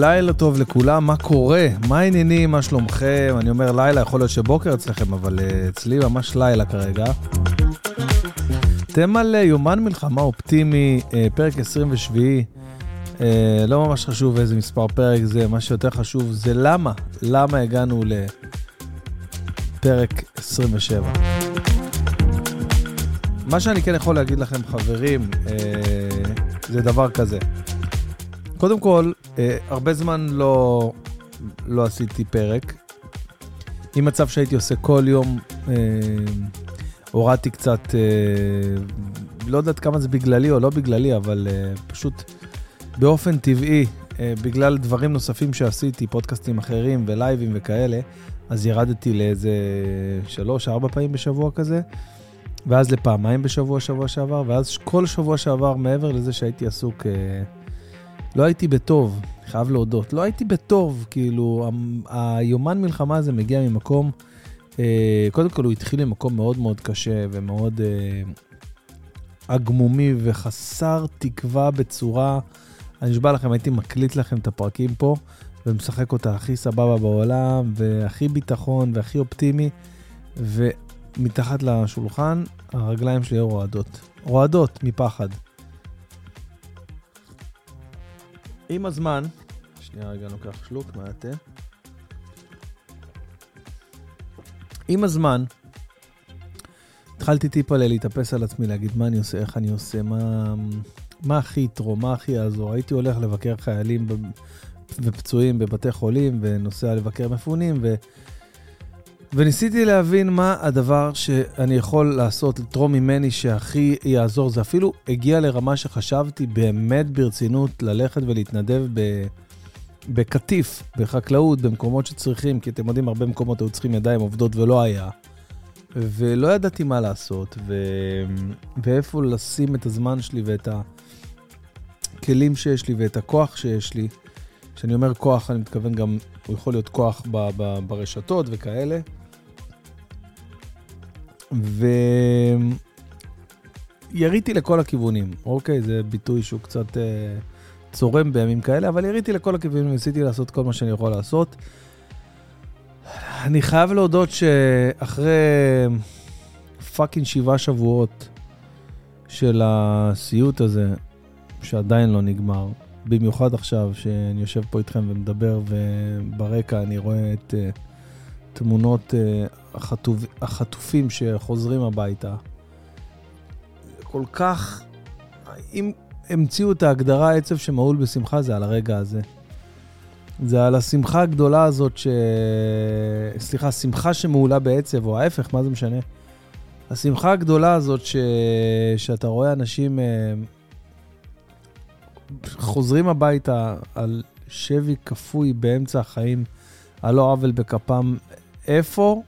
לילה טוב לכולם, מה קורה? מה העניינים, מה שלומכם? אני אומר לילה, יכול להיות שבוקר אצלכם, אבל uh, אצלי ממש לילה כרגע. אתם על uh, יומן מלחמה אופטימי, uh, פרק 27. Uh, לא ממש חשוב איזה מספר פרק זה, מה שיותר חשוב זה למה, למה הגענו לפרק 27. מה שאני כן יכול להגיד לכם, חברים, זה דבר כזה. קודם כל, אה, הרבה זמן לא, לא עשיתי פרק. עם מצב שהייתי עושה כל יום, אה, הורדתי קצת, אה, לא יודעת כמה זה בגללי או לא בגללי, אבל אה, פשוט באופן טבעי, אה, בגלל דברים נוספים שעשיתי, פודקאסטים אחרים ולייבים וכאלה, אז ירדתי לאיזה שלוש, ארבע פעמים בשבוע כזה. ואז לפעמיים בשבוע, שבוע שעבר, ואז כל שבוע שעבר, מעבר לזה שהייתי עסוק, אה, לא הייתי בטוב, חייב להודות. לא הייתי בטוב, כאילו, היומן מלחמה הזה מגיע ממקום, אה, קודם כל הוא התחיל ממקום מאוד מאוד קשה ומאוד אה, עגמומי וחסר תקווה בצורה, אני נשבע לכם, הייתי מקליט לכם את הפרקים פה, ומשחק אותה הכי סבבה בעולם, והכי ביטחון והכי אופטימי, ומתחת לשולחן, הרגליים שלי היו רועדות. רועדות מפחד. עם הזמן, שנייה רגע, אני לוקח שלוק מהתה. עם הזמן, התחלתי טיפה להתאפס על עצמי, להגיד מה אני עושה, איך אני עושה, מה, מה הכי יתרום, מה הכי יעזור. הייתי הולך לבקר חיילים ופצועים בבתי חולים, ונוסע לבקר מפונים, ו, וניסיתי להבין מה הדבר שאני יכול לעשות, לתרום ממני שהכי יעזור. זה אפילו הגיע לרמה שחשבתי באמת ברצינות ללכת ולהתנדב ב... בקטיף, בחקלאות, במקומות שצריכים, כי אתם יודעים, הרבה מקומות היו צריכים ידיים עובדות ולא היה. ולא ידעתי מה לעשות, ו... ואיפה לשים את הזמן שלי ואת הכלים שיש לי ואת הכוח שיש לי. כשאני אומר כוח, אני מתכוון גם, הוא יכול להיות כוח ב... ב... ברשתות וכאלה. ויריתי לכל הכיוונים, אוקיי? זה ביטוי שהוא קצת אה, צורם בימים כאלה, אבל יריתי לכל הכיוונים, ניסיתי לעשות כל מה שאני יכול לעשות. אני חייב להודות שאחרי פאקינג שבעה שבועות של הסיוט הזה, שעדיין לא נגמר, במיוחד עכשיו שאני יושב פה איתכם ומדבר, וברקע אני רואה את uh, תמונות uh, החטופ, החטופים שחוזרים הביתה. כל כך, אם המציאו את ההגדרה עצב שמהול בשמחה, זה על הרגע הזה. זה על השמחה הגדולה הזאת ש... סליחה, שמחה שמעולה בעצב, או ההפך, מה זה משנה? השמחה הגדולה הזאת ש... שאתה רואה אנשים אה, חוזרים הביתה על שבי כפוי באמצע החיים, על לא עוול בכפם. איפה?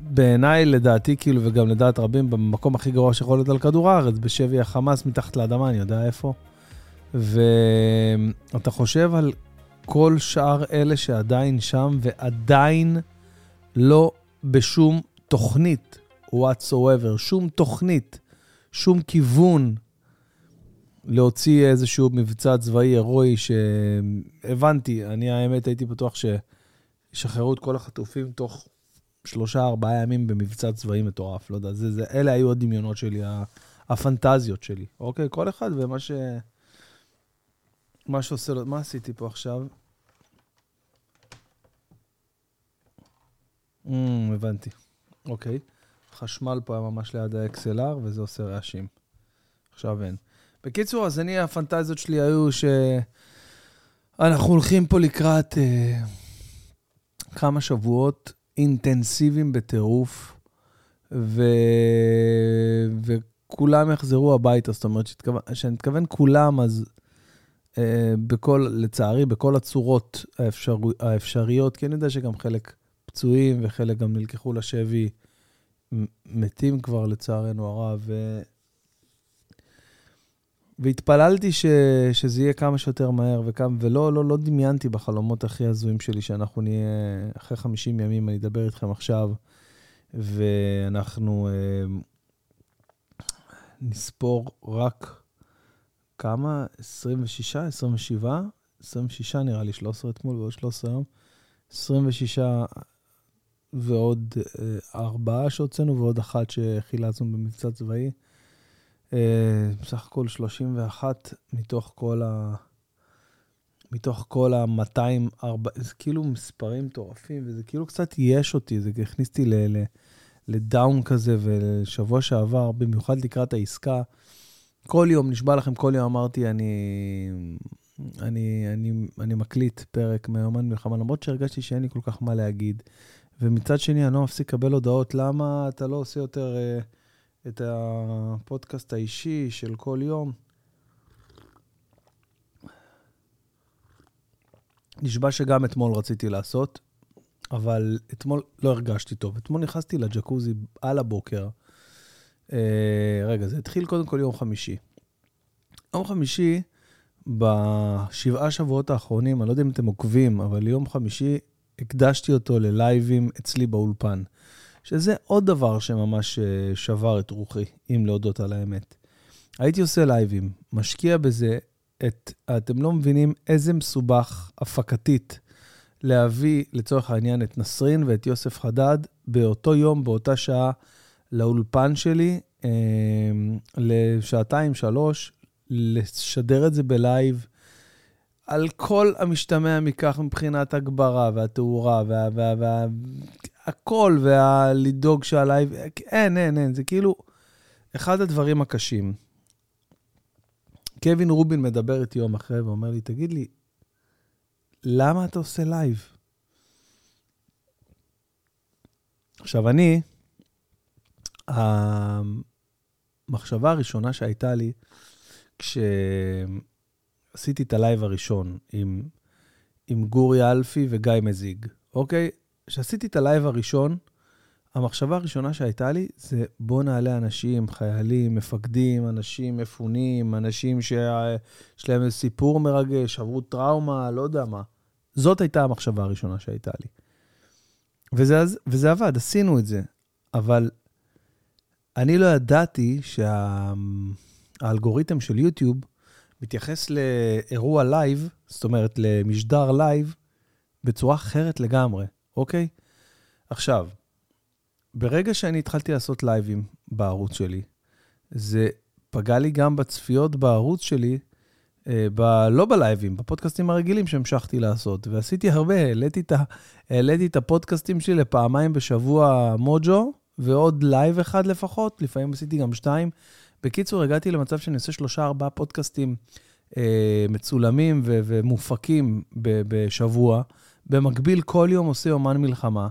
בעיניי, לדעתי, כאילו, וגם לדעת רבים, במקום הכי גרוע שיכול להיות על כדור הארץ, בשבי החמאס מתחת לאדמה, אני יודע איפה. ואתה חושב על כל שאר אלה שעדיין שם, ועדיין לא בשום תוכנית whatsoever, שום תוכנית, שום כיוון להוציא איזשהו מבצע צבאי הירואי שהבנתי, אני האמת הייתי בטוח שישחררו את כל החטופים תוך שלושה, ארבעה ימים במבצע צבאי מטורף, לא יודע, זה, זה, אלה היו הדמיונות שלי, הפנטזיות שלי, אוקיי? כל אחד ומה ש... מה שעושה לו, מה עשיתי פה עכשיו? Mm, הבנתי, אוקיי. חשמל פה היה ממש ליד ה-XLR, וזה עושה רעשים. עכשיו אין. בקיצור, אז אני, הפנטזיות שלי היו שאנחנו הולכים פה לקראת אה, כמה שבועות אינטנסיביים בטירוף, ו... וכולם יחזרו הביתה, זאת אומרת, כשאני מתכוון כולם, אז uh, בכל, לצערי, בכל הצורות האפשר... האפשריות, כי אני יודע שגם חלק פצועים וחלק גם נלקחו לשבי, מתים כבר לצערנו הרב, ו... והתפללתי ש... שזה יהיה כמה שיותר מהר, וכמה... ולא לא, לא דמיינתי בחלומות הכי הזויים שלי שאנחנו נהיה, אחרי 50 ימים, אני אדבר איתכם עכשיו, ואנחנו אה, נספור רק כמה? 26, 27? 26 נראה לי, 13 אתמול ועוד 13 היום. 26 ועוד אה, ארבעה שהוצאנו ועוד אחת שחילצנו במבצע צבאי. אה, בסך הכל 31 מתוך כל ה... מתוך כל ה-200, זה כאילו מספרים מטורפים, וזה כאילו קצת ייאש אותי, זה הכניס אותי לדאון כזה, ושבוע שעבר, במיוחד לקראת העסקה, כל יום, נשבע לכם, כל יום אמרתי, אני, אני, אני, אני מקליט פרק מיומן מלחמה, למרות שהרגשתי שאין לי כל כך מה להגיד. ומצד שני, אני לא מפסיק לקבל הודעות, למה אתה לא עושה יותר uh, את הפודקאסט האישי של כל יום? נשבע שגם אתמול רציתי לעשות, אבל אתמול לא הרגשתי טוב. אתמול נכנסתי לג'קוזי על הבוקר. Uh, רגע, זה התחיל קודם כל יום חמישי. יום חמישי, בשבעה שבועות האחרונים, אני לא יודע אם אתם עוקבים, אבל יום חמישי הקדשתי אותו ללייבים אצלי באולפן, שזה עוד דבר שממש אה, שבר את רוחי, אם להודות על האמת. הייתי עושה לייבים, משקיע בזה את, אתם לא מבינים איזה מסובך הפקתית להביא, לצורך העניין, את נסרין ואת יוסף חדד באותו יום, באותה שעה, לאולפן שלי, אה, לשעתיים, שלוש, לשדר את זה בלייב, על כל המשתמע מכך מבחינת הגברה והתאורה והכל, וה, וה, וה, ולדאוג שהלייב, אין, אין, אין, זה כאילו אחד הדברים הקשים. קווין רובין מדבר איתי יום אחרי ואומר לי, תגיד לי, למה אתה עושה לייב? עכשיו, אני, המחשבה הראשונה שהייתה לי, כשעשיתי את הלייב הראשון עם, עם גורי אלפי וגיא מזיג, אוקיי? כשעשיתי את הלייב הראשון, המחשבה הראשונה שהייתה לי זה בוא נעלה אנשים, חיילים, מפקדים, אנשים מפונים, אנשים שיש להם איזה סיפור מרגש, עברו טראומה, לא יודע מה. זאת הייתה המחשבה הראשונה שהייתה לי. וזה, וזה עבד, עשינו את זה. אבל אני לא ידעתי שה... האלגוריתם של יוטיוב מתייחס לאירוע לייב, זאת אומרת למשדר לייב, בצורה אחרת לגמרי, אוקיי? עכשיו, ברגע שאני התחלתי לעשות לייבים בערוץ שלי, זה פגע לי גם בצפיות בערוץ שלי, אה, ב, לא בלייבים, בפודקאסטים הרגילים שהמשכתי לעשות. ועשיתי הרבה, העליתי את, העליתי את הפודקאסטים שלי לפעמיים בשבוע מוג'ו, ועוד לייב אחד לפחות, לפעמים עשיתי גם שתיים. בקיצור, הגעתי למצב שאני עושה שלושה, ארבעה פודקאסטים אה, מצולמים ו- ומופקים ב- בשבוע. במקביל, כל יום עושה יומן מלחמה.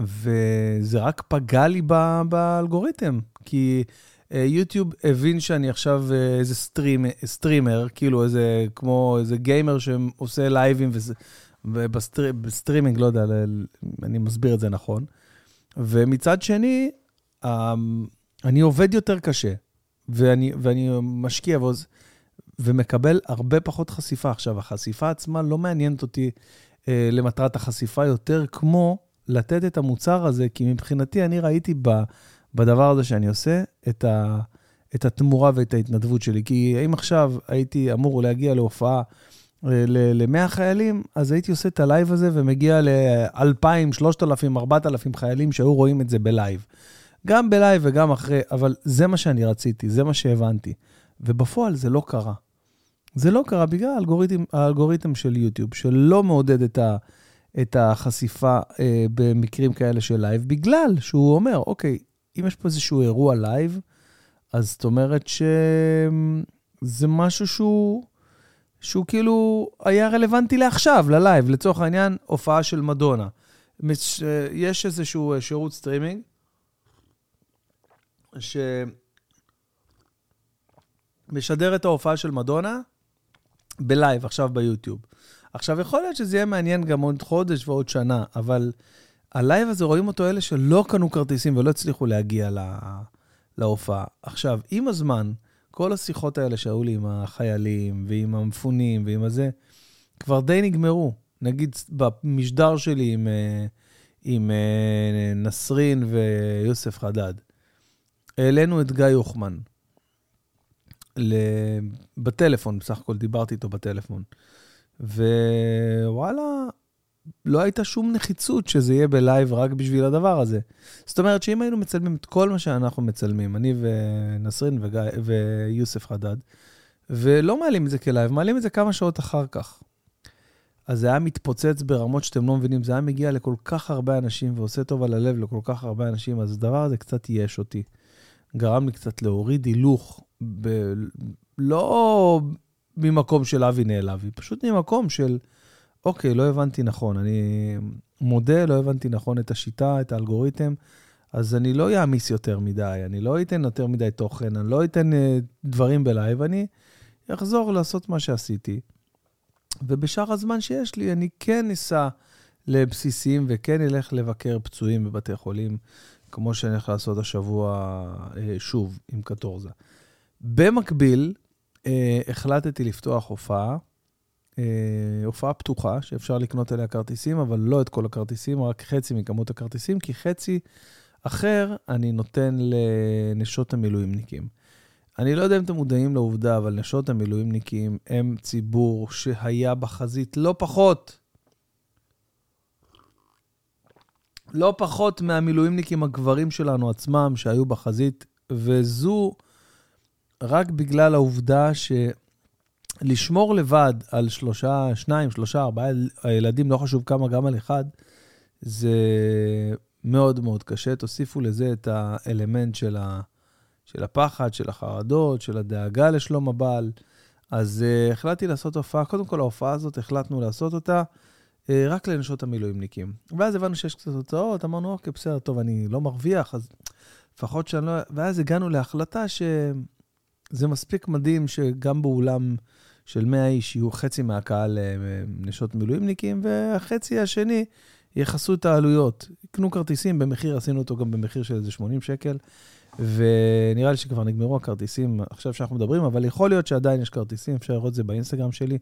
וזה רק פגע לי באלגוריתם, כי אה, יוטיוב הבין שאני עכשיו אה, איזה סטרים, סטרימר, כאילו איזה, כמו איזה גיימר שעושה לייבים ובסטרימינג, לא יודע, אני מסביר את זה נכון. ומצד שני, אני עובד יותר קשה, ואני, ואני משקיע ועושה, ומקבל הרבה פחות חשיפה. עכשיו, החשיפה עצמה לא מעניינת אותי אה, למטרת החשיפה יותר כמו לתת את המוצר הזה, כי מבחינתי אני ראיתי ב, בדבר הזה שאני עושה את, ה, את התמורה ואת ההתנדבות שלי. כי אם עכשיו הייתי אמור להגיע להופעה אה, ל-100 חיילים, אז הייתי עושה את הלייב הזה ומגיע ל-2,000, 3,000, 4,000 חיילים שהיו רואים את זה בלייב. גם בלייב וגם אחרי, אבל זה מה שאני רציתי, זה מה שהבנתי. ובפועל זה לא קרה. זה לא קרה בגלל האלגוריתם, האלגוריתם של יוטיוב, שלא מעודד את, ה, את החשיפה אה, במקרים כאלה של לייב, בגלל שהוא אומר, אוקיי, אם יש פה איזשהו אירוע לייב, אז זאת אומרת שזה משהו שהוא, שהוא כאילו היה רלוונטי לעכשיו, ללייב. לצורך העניין, הופעה של מדונה. יש איזשהו שירות סטרימינג, שמשדר את ההופעה של מדונה בלייב, עכשיו ביוטיוב. עכשיו, יכול להיות שזה יהיה מעניין גם עוד חודש ועוד שנה, אבל הלייב הזה, רואים אותו אלה שלא קנו כרטיסים ולא הצליחו להגיע לה... להופעה. עכשיו, עם הזמן, כל השיחות האלה שהיו לי עם החיילים ועם המפונים ועם הזה, כבר די נגמרו. נגיד במשדר שלי עם, אה, עם אה, נסרין ויוסף חדד. העלינו את גיא הוחמן. בטלפון, בסך הכל דיברתי איתו בטלפון. ווואלה, לא הייתה שום נחיצות שזה יהיה בלייב רק בשביל הדבר הזה. זאת אומרת שאם היינו מצלמים את כל מה שאנחנו מצלמים, אני ונסרין וגיא, ויוסף חדד, ולא מעלים את זה כלייב, מעלים את זה כמה שעות אחר כך. אז זה היה מתפוצץ ברמות שאתם לא מבינים, זה היה מגיע לכל כך הרבה אנשים ועושה טוב על הלב לכל כך הרבה אנשים, אז הדבר הזה קצת ייאש אותי. גרם לי קצת להוריד הילוך, ב... לא ממקום של אבי נעלבי, פשוט ממקום של, אוקיי, לא הבנתי נכון, אני מודה, לא הבנתי נכון את השיטה, את האלגוריתם, אז אני לא אעמיס יותר מדי, אני לא אתן יותר מדי תוכן, אני לא אתן uh, דברים בלייב, אני אחזור לעשות מה שעשיתי. ובשאר הזמן שיש לי, אני כן אסע לבסיסים וכן אלך לבקר פצועים בבתי חולים, כמו שאני הולך לעשות השבוע אה, שוב עם קטורזה. במקביל, אה, החלטתי לפתוח הופעה, אה, הופעה פתוחה, שאפשר לקנות עליה כרטיסים, אבל לא את כל הכרטיסים, רק חצי מכמות הכרטיסים, כי חצי אחר אני נותן לנשות המילואימניקים. אני לא יודע אם אתם מודעים לעובדה, אבל נשות המילואימניקים הם ציבור שהיה בחזית לא פחות, לא פחות מהמילואימניקים הגברים שלנו עצמם שהיו בחזית, וזו רק בגלל העובדה שלשמור לבד על שלושה, שניים, שלושה, ארבעה ילדים, לא חשוב כמה, גם על אחד, זה מאוד מאוד קשה. תוסיפו לזה את האלמנט של ה... של הפחד, של החרדות, של הדאגה לשלום הבעל. אז uh, החלטתי לעשות הופעה, קודם כל ההופעה הזאת, החלטנו לעשות אותה uh, רק לנשות המילואימניקים. ואז הבנו שיש קצת הוצאות, אמרנו, אוקיי, בסדר, טוב, אני לא מרוויח, אז לפחות שאני לא... ואז הגענו להחלטה שזה מספיק מדהים שגם באולם של 100 איש יהיו חצי מהקהל uh, נשות מילואימניקים, והחצי השני יכסו את העלויות. יקנו כרטיסים במחיר, עשינו אותו גם במחיר של איזה 80 שקל. ונראה לי שכבר נגמרו הכרטיסים עכשיו שאנחנו מדברים, אבל יכול להיות שעדיין יש כרטיסים, אפשר לראות את זה באינסטגרם שלי.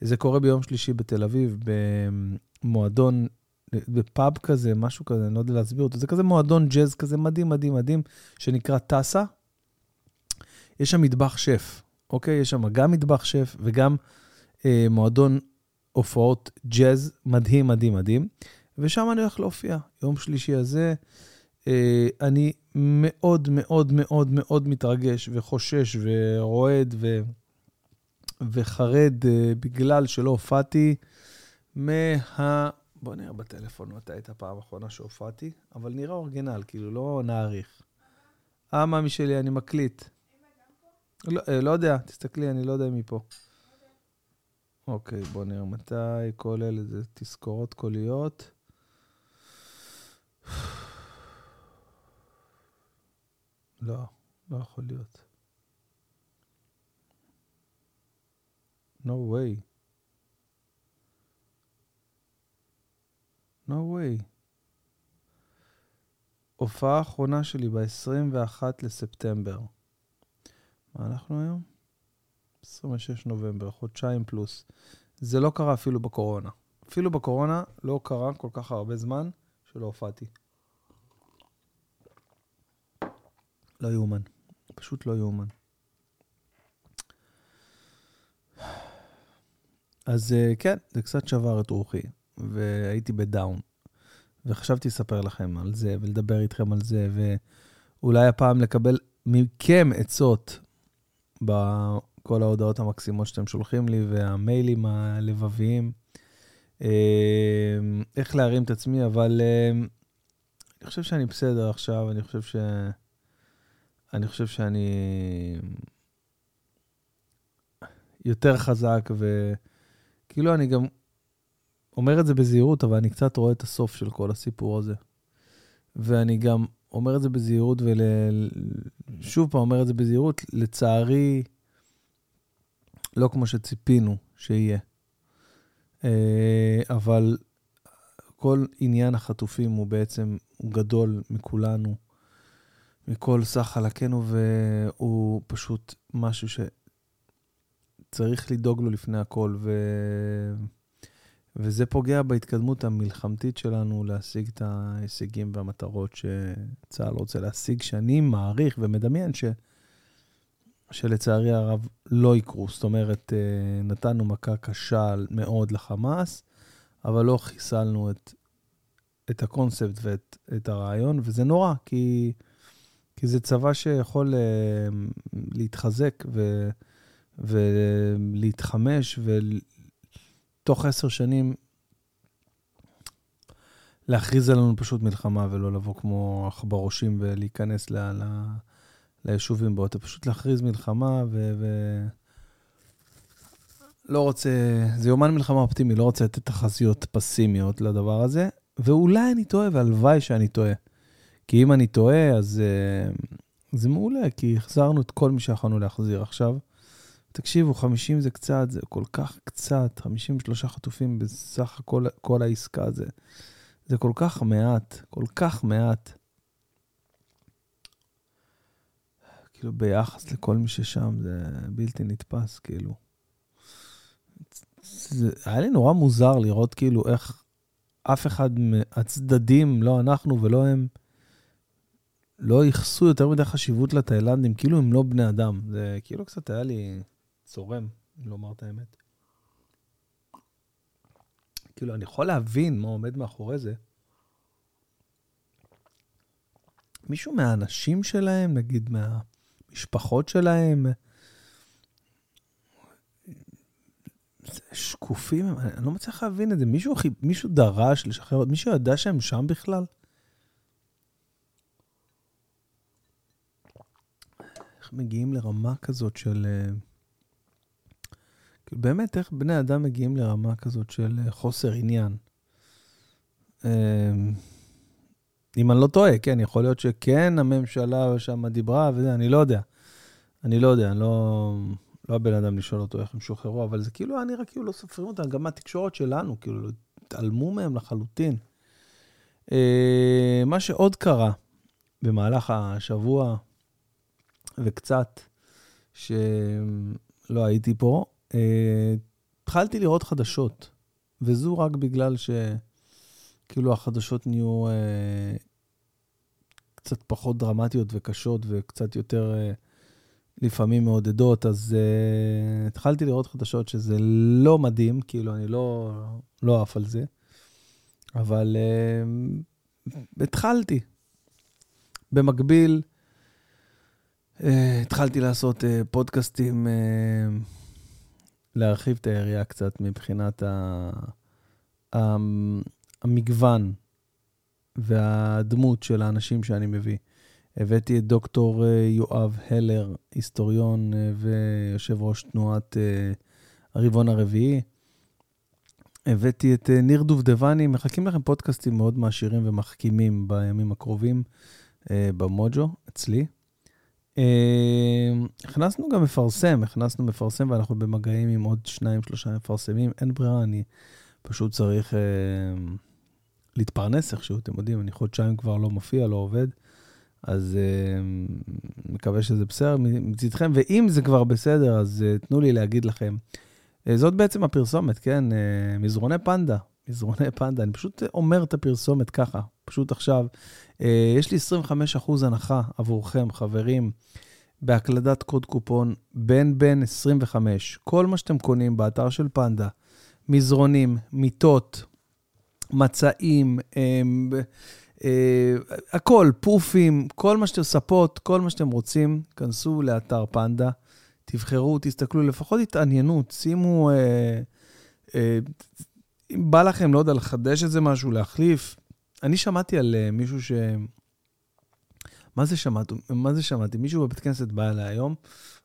זה קורה ביום שלישי בתל אביב, במועדון, בפאב כזה, משהו כזה, אני לא יודע להסביר אותו. זה כזה מועדון ג'אז כזה מדהים, מדהים, מדהים, שנקרא טאסה. יש שם מטבח שף, אוקיי? יש שם גם מטבח שף וגם אה, מועדון הופעות ג'אז מדהים, מדהים, מדהים. ושם אני הולך להופיע. יום שלישי הזה, אה, אני מאוד מאוד מאוד מאוד מתרגש וחושש ורועד ו... וחרד uh, בגלל שלא הופעתי מה... בוא נראה בטלפון מתי הייתה הפעם האחרונה שהופעתי, אבל נראה אורגינל, כאילו, לא נעריך. אה, מאמי שלי, אני מקליט. לא, אה, לא יודע, תסתכלי, אני לא יודע מי פה. אוקיי, בוא נראה מתי, כל אלה זה תזכורות קוליות. לא, לא יכול להיות. No way. No way. הופעה אחרונה שלי ב-21 לספטמבר. מה אנחנו היום? 26 נובמבר, חודשיים פלוס. זה לא קרה אפילו בקורונה. אפילו בקורונה לא קרה כל כך הרבה זמן שלא הופעתי. לא יאומן. פשוט לא יאומן. אז אה, כן, זה קצת שבר את רוחי, והייתי בדאון. וחשבתי לספר לכם על זה, ולדבר איתכם על זה, ואולי הפעם לקבל מכם עצות בכל ההודעות המקסימות שאתם שולחים לי, והמיילים הלבביים, אה, איך להרים את עצמי, אבל אה, אני חושב שאני בסדר עכשיו, אני חושב ש... אני חושב שאני יותר חזק, וכאילו אני גם אומר את זה בזהירות, אבל אני קצת רואה את הסוף של כל הסיפור הזה. ואני גם אומר את זה בזהירות, ושוב פעם אומר את זה בזהירות, לצערי, לא כמו שציפינו שיהיה. אה, אבל כל עניין החטופים הוא בעצם, הוא גדול מכולנו. מכל סך חלקינו, והוא פשוט משהו שצריך לדאוג לו לפני הכל, ו... וזה פוגע בהתקדמות המלחמתית שלנו להשיג את ההישגים והמטרות שצה"ל רוצה להשיג, שאני מעריך ומדמיין ש... שלצערי הרב לא יקרו. זאת אומרת, אה, נתנו מכה קשה מאוד לחמאס, אבל לא חיסלנו את, את הקונספט ואת את הרעיון, וזה נורא, כי, כי זה צבא שיכול אה, להתחזק ו, ולהתחמש, ותוך עשר שנים להכריז עלינו פשוט מלחמה ולא לבוא כמו עכברושים ולהיכנס ל... ל ליישובים. אתה פשוט להכריז מלחמה ו... ו... לא רוצה, זה יומן מלחמה אופטימי, לא רוצה לתת תחזיות פסימיות לדבר הזה, ואולי אני טועה, והלוואי שאני טועה. כי אם אני טועה, אז uh, זה מעולה, כי החזרנו את כל מי שיכולנו להחזיר עכשיו. תקשיבו, 50 זה קצת, זה כל כך קצת, 53 חטופים בסך הכל כל העסקה, זה, זה כל כך מעט, כל כך מעט. כאילו, ביחס לכל מי ששם, זה בלתי נתפס, כאילו. זה היה לי נורא מוזר לראות כאילו איך אף אחד מהצדדים, לא אנחנו ולא הם, לא ייחסו יותר מדי חשיבות לתאילנדים, כאילו הם לא בני אדם. זה כאילו קצת היה לי צורם, אם לומר את האמת. כאילו, אני יכול להבין מה עומד מאחורי זה. מישהו מהאנשים שלהם, נגיד מהמשפחות שלהם, שקופים, אני לא מצליח להבין את זה. מישהו, מישהו דרש לשחרר, מישהו ידע שהם שם בכלל? איך מגיעים לרמה כזאת של... כאילו באמת, איך בני אדם מגיעים לרמה כזאת של אה, חוסר עניין? אה, אם אני לא טועה, כן, יכול להיות שכן הממשלה שם דיברה וזה, אני לא יודע. אני לא יודע, אני לא... לא הבן אדם לשאול אותו איך הם שוחררו, אבל זה כאילו היה נראה כאילו לא סופרים אותם, גם מהתקשורת שלנו, כאילו, התעלמו מהם לחלוטין. אה, מה שעוד קרה במהלך השבוע וקצת, שלא הייתי פה, התחלתי לראות חדשות, וזו רק בגלל שכאילו החדשות נהיו אה, קצת פחות דרמטיות וקשות וקצת יותר... לפעמים מעודדות, אז uh, התחלתי לראות חדשות שזה לא מדהים, כאילו, אני לא, לא עף על זה, אבל uh, התחלתי. במקביל, uh, התחלתי לעשות uh, פודקאסטים, uh, להרחיב את היריעה קצת מבחינת ה, המגוון והדמות של האנשים שאני מביא. הבאתי את דוקטור אה, יואב הלר, היסטוריון אה, ויושב ראש תנועת אה, הרבעון הרביעי. הבאתי את ניר דובדבני, מחכים לכם פודקאסטים מאוד מעשירים ומחכימים בימים הקרובים במוג'ו, אצלי. הכנסנו גם מפרסם, הכנסנו מפרסם ואנחנו במגעים עם עוד שניים, שלושה מפרסמים. אין ברירה, אני פשוט צריך להתפרנס איכשהו, אתם יודעים, אני חודשיים כבר לא מופיע, לא עובד. אז uh, מקווה שזה בסדר מצדכם, ואם זה כבר בסדר, אז uh, תנו לי להגיד לכם. Uh, זאת בעצם הפרסומת, כן? Uh, מזרוני פנדה, מזרוני פנדה, אני פשוט אומר את הפרסומת ככה, פשוט עכשיו. Uh, יש לי 25% הנחה עבורכם, חברים, בהקלדת קוד קופון בן בן 25. כל מה שאתם קונים באתר של פנדה, מזרונים, מיטות, מצעים, uh, Uh, הכל, פופים, כל מה שאתם, ספות, כל מה שאתם רוצים, כנסו לאתר פנדה, תבחרו, תסתכלו, לפחות התעניינות, שימו, uh, uh, אם בא לכם, לא יודע, לחדש איזה משהו, להחליף. אני שמעתי על uh, מישהו ש... מה זה שמעתי? מה זה שמעתי? מישהו בבית כנסת בא אליי היום,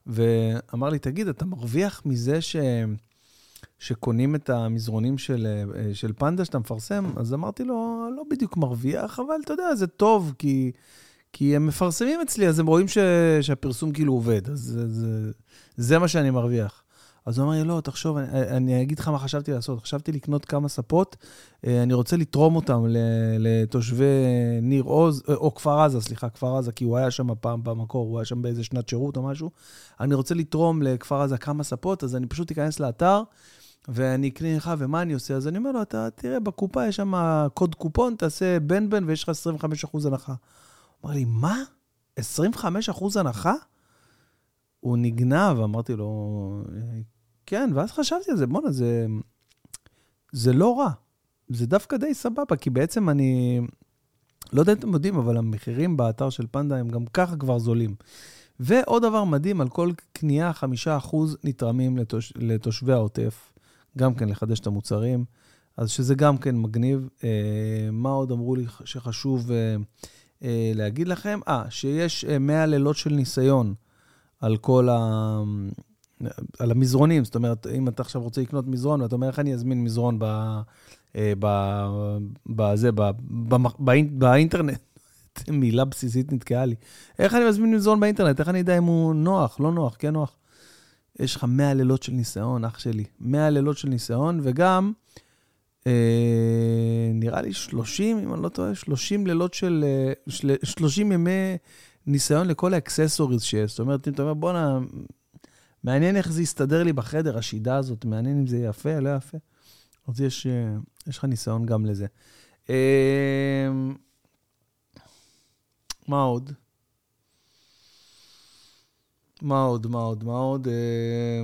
ואמר לי, תגיד, אתה מרוויח מזה ש... שקונים את המזרונים של, אה, של פנדה שאתה מפרסם, אז אמרתי לו, לא בדיוק מרוויח, אבל אתה יודע, זה טוב, כי, כי הם מפרסמים אצלי, אז הם רואים ש, שהפרסום כאילו עובד, אז זה, זה, זה מה שאני מרוויח. אז הוא אמר לי, לא, תחשוב, אני, אני אגיד לך מה חשבתי לעשות. חשבתי לקנות כמה ספות, אה, אני רוצה לתרום אותם לתושבי ניר עוז, אה, או כפר עזה, סליחה, כפר עזה, כי הוא היה שם פעם במקור, הוא היה שם באיזה שנת שירות או משהו. אני רוצה לתרום לכפר עזה כמה ספות, אז אני פשוט אכנס לאתר, ואני אקנה לך, ומה אני עושה? אז אני אומר לו, אתה תראה, בקופה יש שם קוד קופון, תעשה בן בן ויש לך 25% הנחה. הוא אמר לי, מה? 25% הנחה? הוא נגנב, אמרתי לו, כן, ואז חשבתי על זה, בואנה, זה, זה לא רע. זה דווקא די סבבה, כי בעצם אני, לא יודע אם אתם יודעים, אבל המחירים באתר של פנדה הם גם ככה כבר זולים. ועוד דבר מדהים, על כל קנייה, חמישה אחוז נתרמים לתוש, לתושבי העוטף, גם כן לחדש את המוצרים, אז שזה גם כן מגניב. אה, מה עוד אמרו לי שחשוב אה, אה, להגיד לכם? אה, שיש אה, 100 לילות של ניסיון על כל ה... על המזרונים, זאת אומרת, אם אתה עכשיו רוצה לקנות מזרון, ואתה אומר, איך אני אזמין מזרון ב... אה, ב... בזה, ב... ב... באינטרנט? מילה בסיסית נתקעה לי. איך אני מזמין מזרון באינטרנט? איך אני יודע אם הוא נוח, לא נוח, כן נוח? יש לך 100 לילות של ניסיון, אח שלי. 100 לילות של ניסיון, וגם, אה, נראה לי 30, אם אני לא טועה, 30 לילות של... 30 אה, ימי ניסיון לכל האקססוריז שיש. זאת אומרת, אם אתה אומר, בואנה, מעניין איך זה יסתדר לי בחדר, השידה הזאת, מעניין אם זה יפה, לא יפה. אז יש, אה, יש לך ניסיון גם לזה. אה, מה עוד? מה עוד, מה עוד, מה עוד? אה,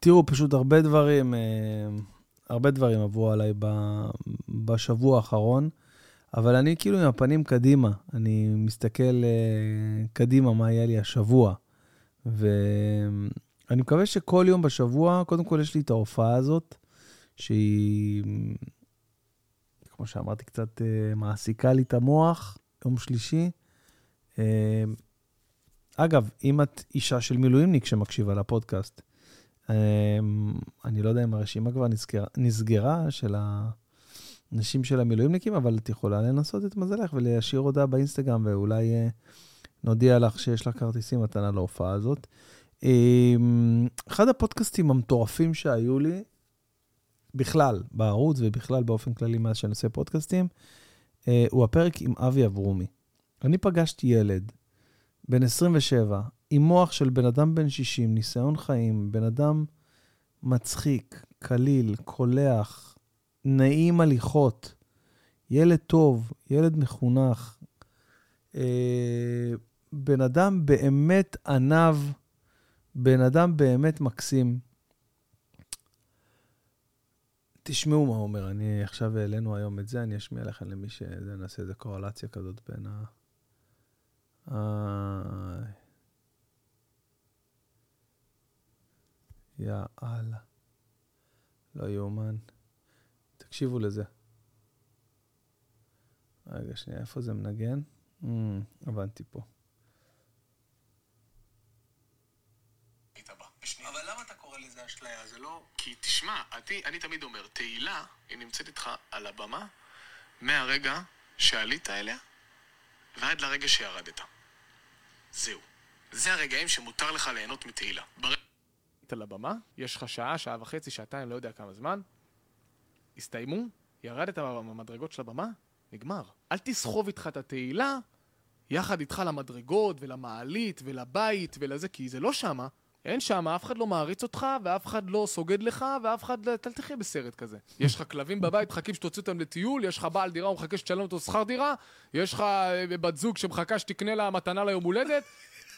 תראו, פשוט הרבה דברים, הרבה דברים עברו עליי בשבוע האחרון, אבל אני כאילו עם הפנים קדימה. אני מסתכל קדימה מה יהיה לי השבוע. ואני מקווה שכל יום בשבוע, קודם כל יש לי את ההופעה הזאת, שהיא, כמו שאמרתי, קצת אה, מעסיקה לי את המוח, יום שלישי. אה, אגב, אם את אישה של מילואימניק שמקשיבה לפודקאסט, אה, אני לא יודע אם הרשימה כבר נסגרה, נסגרה של הנשים של המילואימניקים, אבל את יכולה לנסות את מזלך ולהשאיר הודעה באינסטגרם, ואולי נודיע לך שיש לך כרטיסים מתנה להופעה הזאת. אמ, אחד הפודקאסטים המטורפים שהיו לי, בכלל, בערוץ ובכלל באופן כללי מאז שאני עושה פודקאסטים, אה, הוא הפרק עם אבי אברומי. אני פגשתי ילד, בן 27, עם מוח של בן אדם בן 60, ניסיון חיים, בן אדם מצחיק, קליל, קולח, נעים הליכות, ילד טוב, ילד מחונך, אה, בן אדם באמת ענב, בן אדם באמת מקסים. תשמעו מה הוא אומר, אני עכשיו העלינו היום את זה, אני אשמיע לכם למי ש... נעשה איזה קורלציה כזאת בין ה... יאללה. לא יאומן. תקשיבו לזה. רגע, שנייה, איפה זה מנגן? Mm, הבנתי פה. אבל למה אתה קורא לזה אשליה? זה לא... כי תשמע, אני, אני תמיד אומר, תהילה, היא נמצאת איתך על הבמה מהרגע שעלית אליה ועד לרגע שירדת. זהו. זה הרגעים שמותר לך ליהנות מתהילה. בר... על הבמה, יש לך שעה, שעה וחצי, שעתיים, לא יודע כמה זמן, הסתיימו, ירדת במדרגות של הבמה, נגמר. אל תסחוב איתך את התהילה יחד איתך למדרגות ולמעלית ולבית ולזה, כי זה לא שמה. אין שם, אף אחד לא מעריץ אותך, ואף אחד לא סוגד לך, ואף אחד לא... אל תחיה בסרט כזה. יש לך כלבים בבית, מחכים שתוציא אותם לטיול, יש לך בעל דירה, הוא מחכה שתשלם אותו שכר דירה, יש לך אה, בת זוג שמחכה שתקנה לה מתנה ליום הולדת.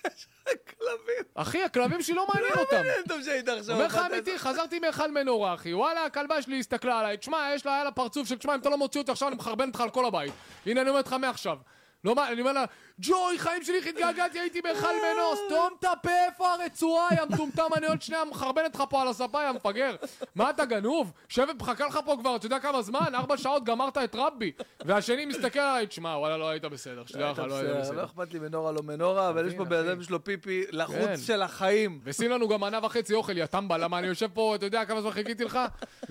כלבים. אחי, הכלבים שלי לא מעניין אותם. לא מעניין אותם שהיית עכשיו. אומר לך אמיתי, חזרתי מהיכל מנורה, אחי. וואלה, הכלבה שלי הסתכלה עליי. תשמע, יש לה, היה לה פרצוף של, תשמע, אם אתה לא מוציא אותי עכשיו, אני מחרבן אותך על כל הבית. הנה, אני אומר לך מעכשיו. לא מה, אני אומר לה, ג'וי, חיים שלי, איך התגעגעתי, הייתי בהיכל מנור, סתום את הפה, איפה הרצועה, יא מטומטם, אני עוד שנייה מחרבנת לך פה על הספה, יא מפגר. מה אתה גנוב? שבת מחכה לך פה כבר, אתה יודע כמה זמן? ארבע שעות גמרת את רבי. והשני מסתכל עליי, תשמע, וואלה, לא היית בסדר, שתדע לך, לא היית בסדר. לא אכפת לי מנורה, לא מנורה, אבל יש פה בן אדם שלו פיפי לחוץ כן. של החיים. ושים לנו גם מנה וחצי אוכל, יא טמבה, למה אני יושב פה, אתה יודע כמה זמן חיכיתי לך?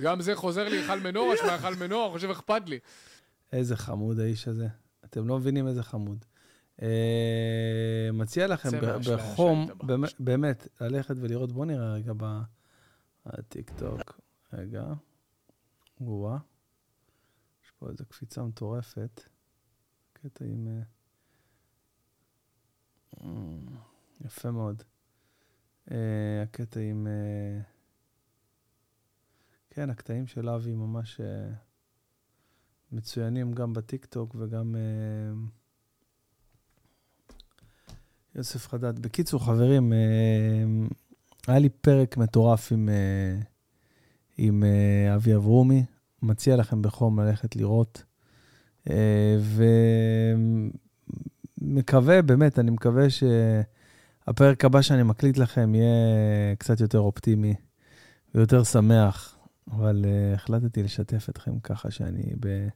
גם זה חוזר לי, היכל מנורה, שמע, היכל מנורה, חושב אכפת לי. איזה חמוד האיש הזה. אתם לא מבינים איזה חמוד. אה, מציע לכם בחום, באמת, ללכת ולראות, בואו נראה רגע בטיקטוק. רגע. וואה. יש פה איזו קפיצה מטורפת. קטע עם... אה, אה, יפה מאוד. הקטע עם... כן, הקטעים של אבי ממש מצוינים גם בטיקטוק וגם... יוסף חדד. בקיצור, חברים, אה, היה לי פרק מטורף עם, אה, עם אה, אבי אברומי. מציע לכם בחום ללכת לראות. ומקווה, באמת, אני מקווה שהפרק הבא שאני מקליט לכם יהיה קצת יותר אופטימי ויותר שמח, אבל החלטתי לשתף אתכם ככה שאני ב...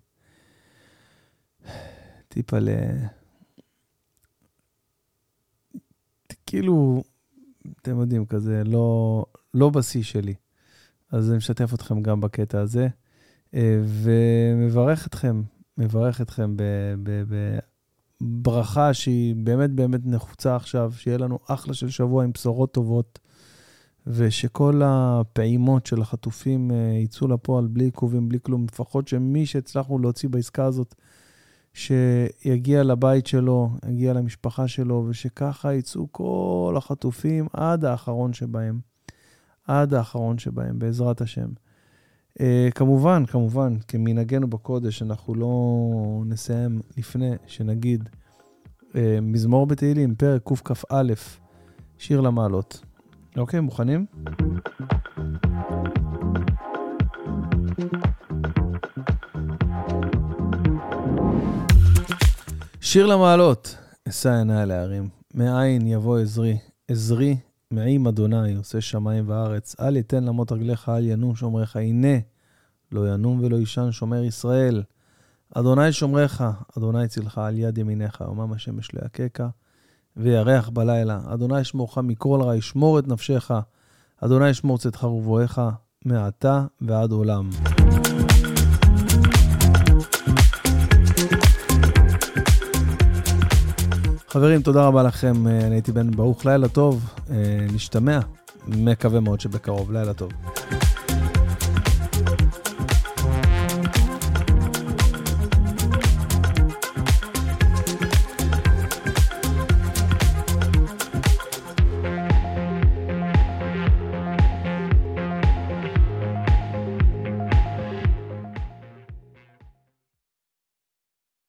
טיפה ל... כאילו, אתם יודעים, כזה לא, לא בשיא שלי. אז אני משתף אתכם גם בקטע הזה, אה, ומברך אתכם, מברך אתכם בברכה שהיא באמת באמת נחוצה עכשיו, שיהיה לנו אחלה של שבוע עם בשורות טובות, ושכל הפעימות של החטופים אה, יצאו לפועל בלי עיכובים, בלי כלום, לפחות שמי שהצלחנו להוציא בעסקה הזאת, שיגיע לבית שלו, יגיע למשפחה שלו, ושככה יצאו כל החטופים עד האחרון שבהם. עד האחרון שבהם, בעזרת השם. Uh, כמובן, כמובן, כמנהגנו בקודש, אנחנו לא נסיים לפני שנגיד uh, מזמור בתהילים, פרק קכ"א, שיר למעלות. אוקיי, מוכנים? שיר למעלות, אשא עיני אל ההרים, מאין יבוא עזרי, עזרי מעם אדוני, עושה שמיים וארץ, אל יתן למות רגליך, אל ינום שומריך, הנה, לא ינום ולא יישן שומר ישראל. אדוני שומריך, אדוני צילך על יד ימיניך, יומם השמש לא יככה, וירח בלילה. אדוני ישמורך מכל רע, ישמור את נפשך. אדוני ישמור צאתך ובואך, מעתה ועד עולם. חברים, תודה רבה לכם. אה, אני הייתי בן ברוך, לילה טוב. אה, נשתמע. מקווה מאוד שבקרוב. לילה טוב.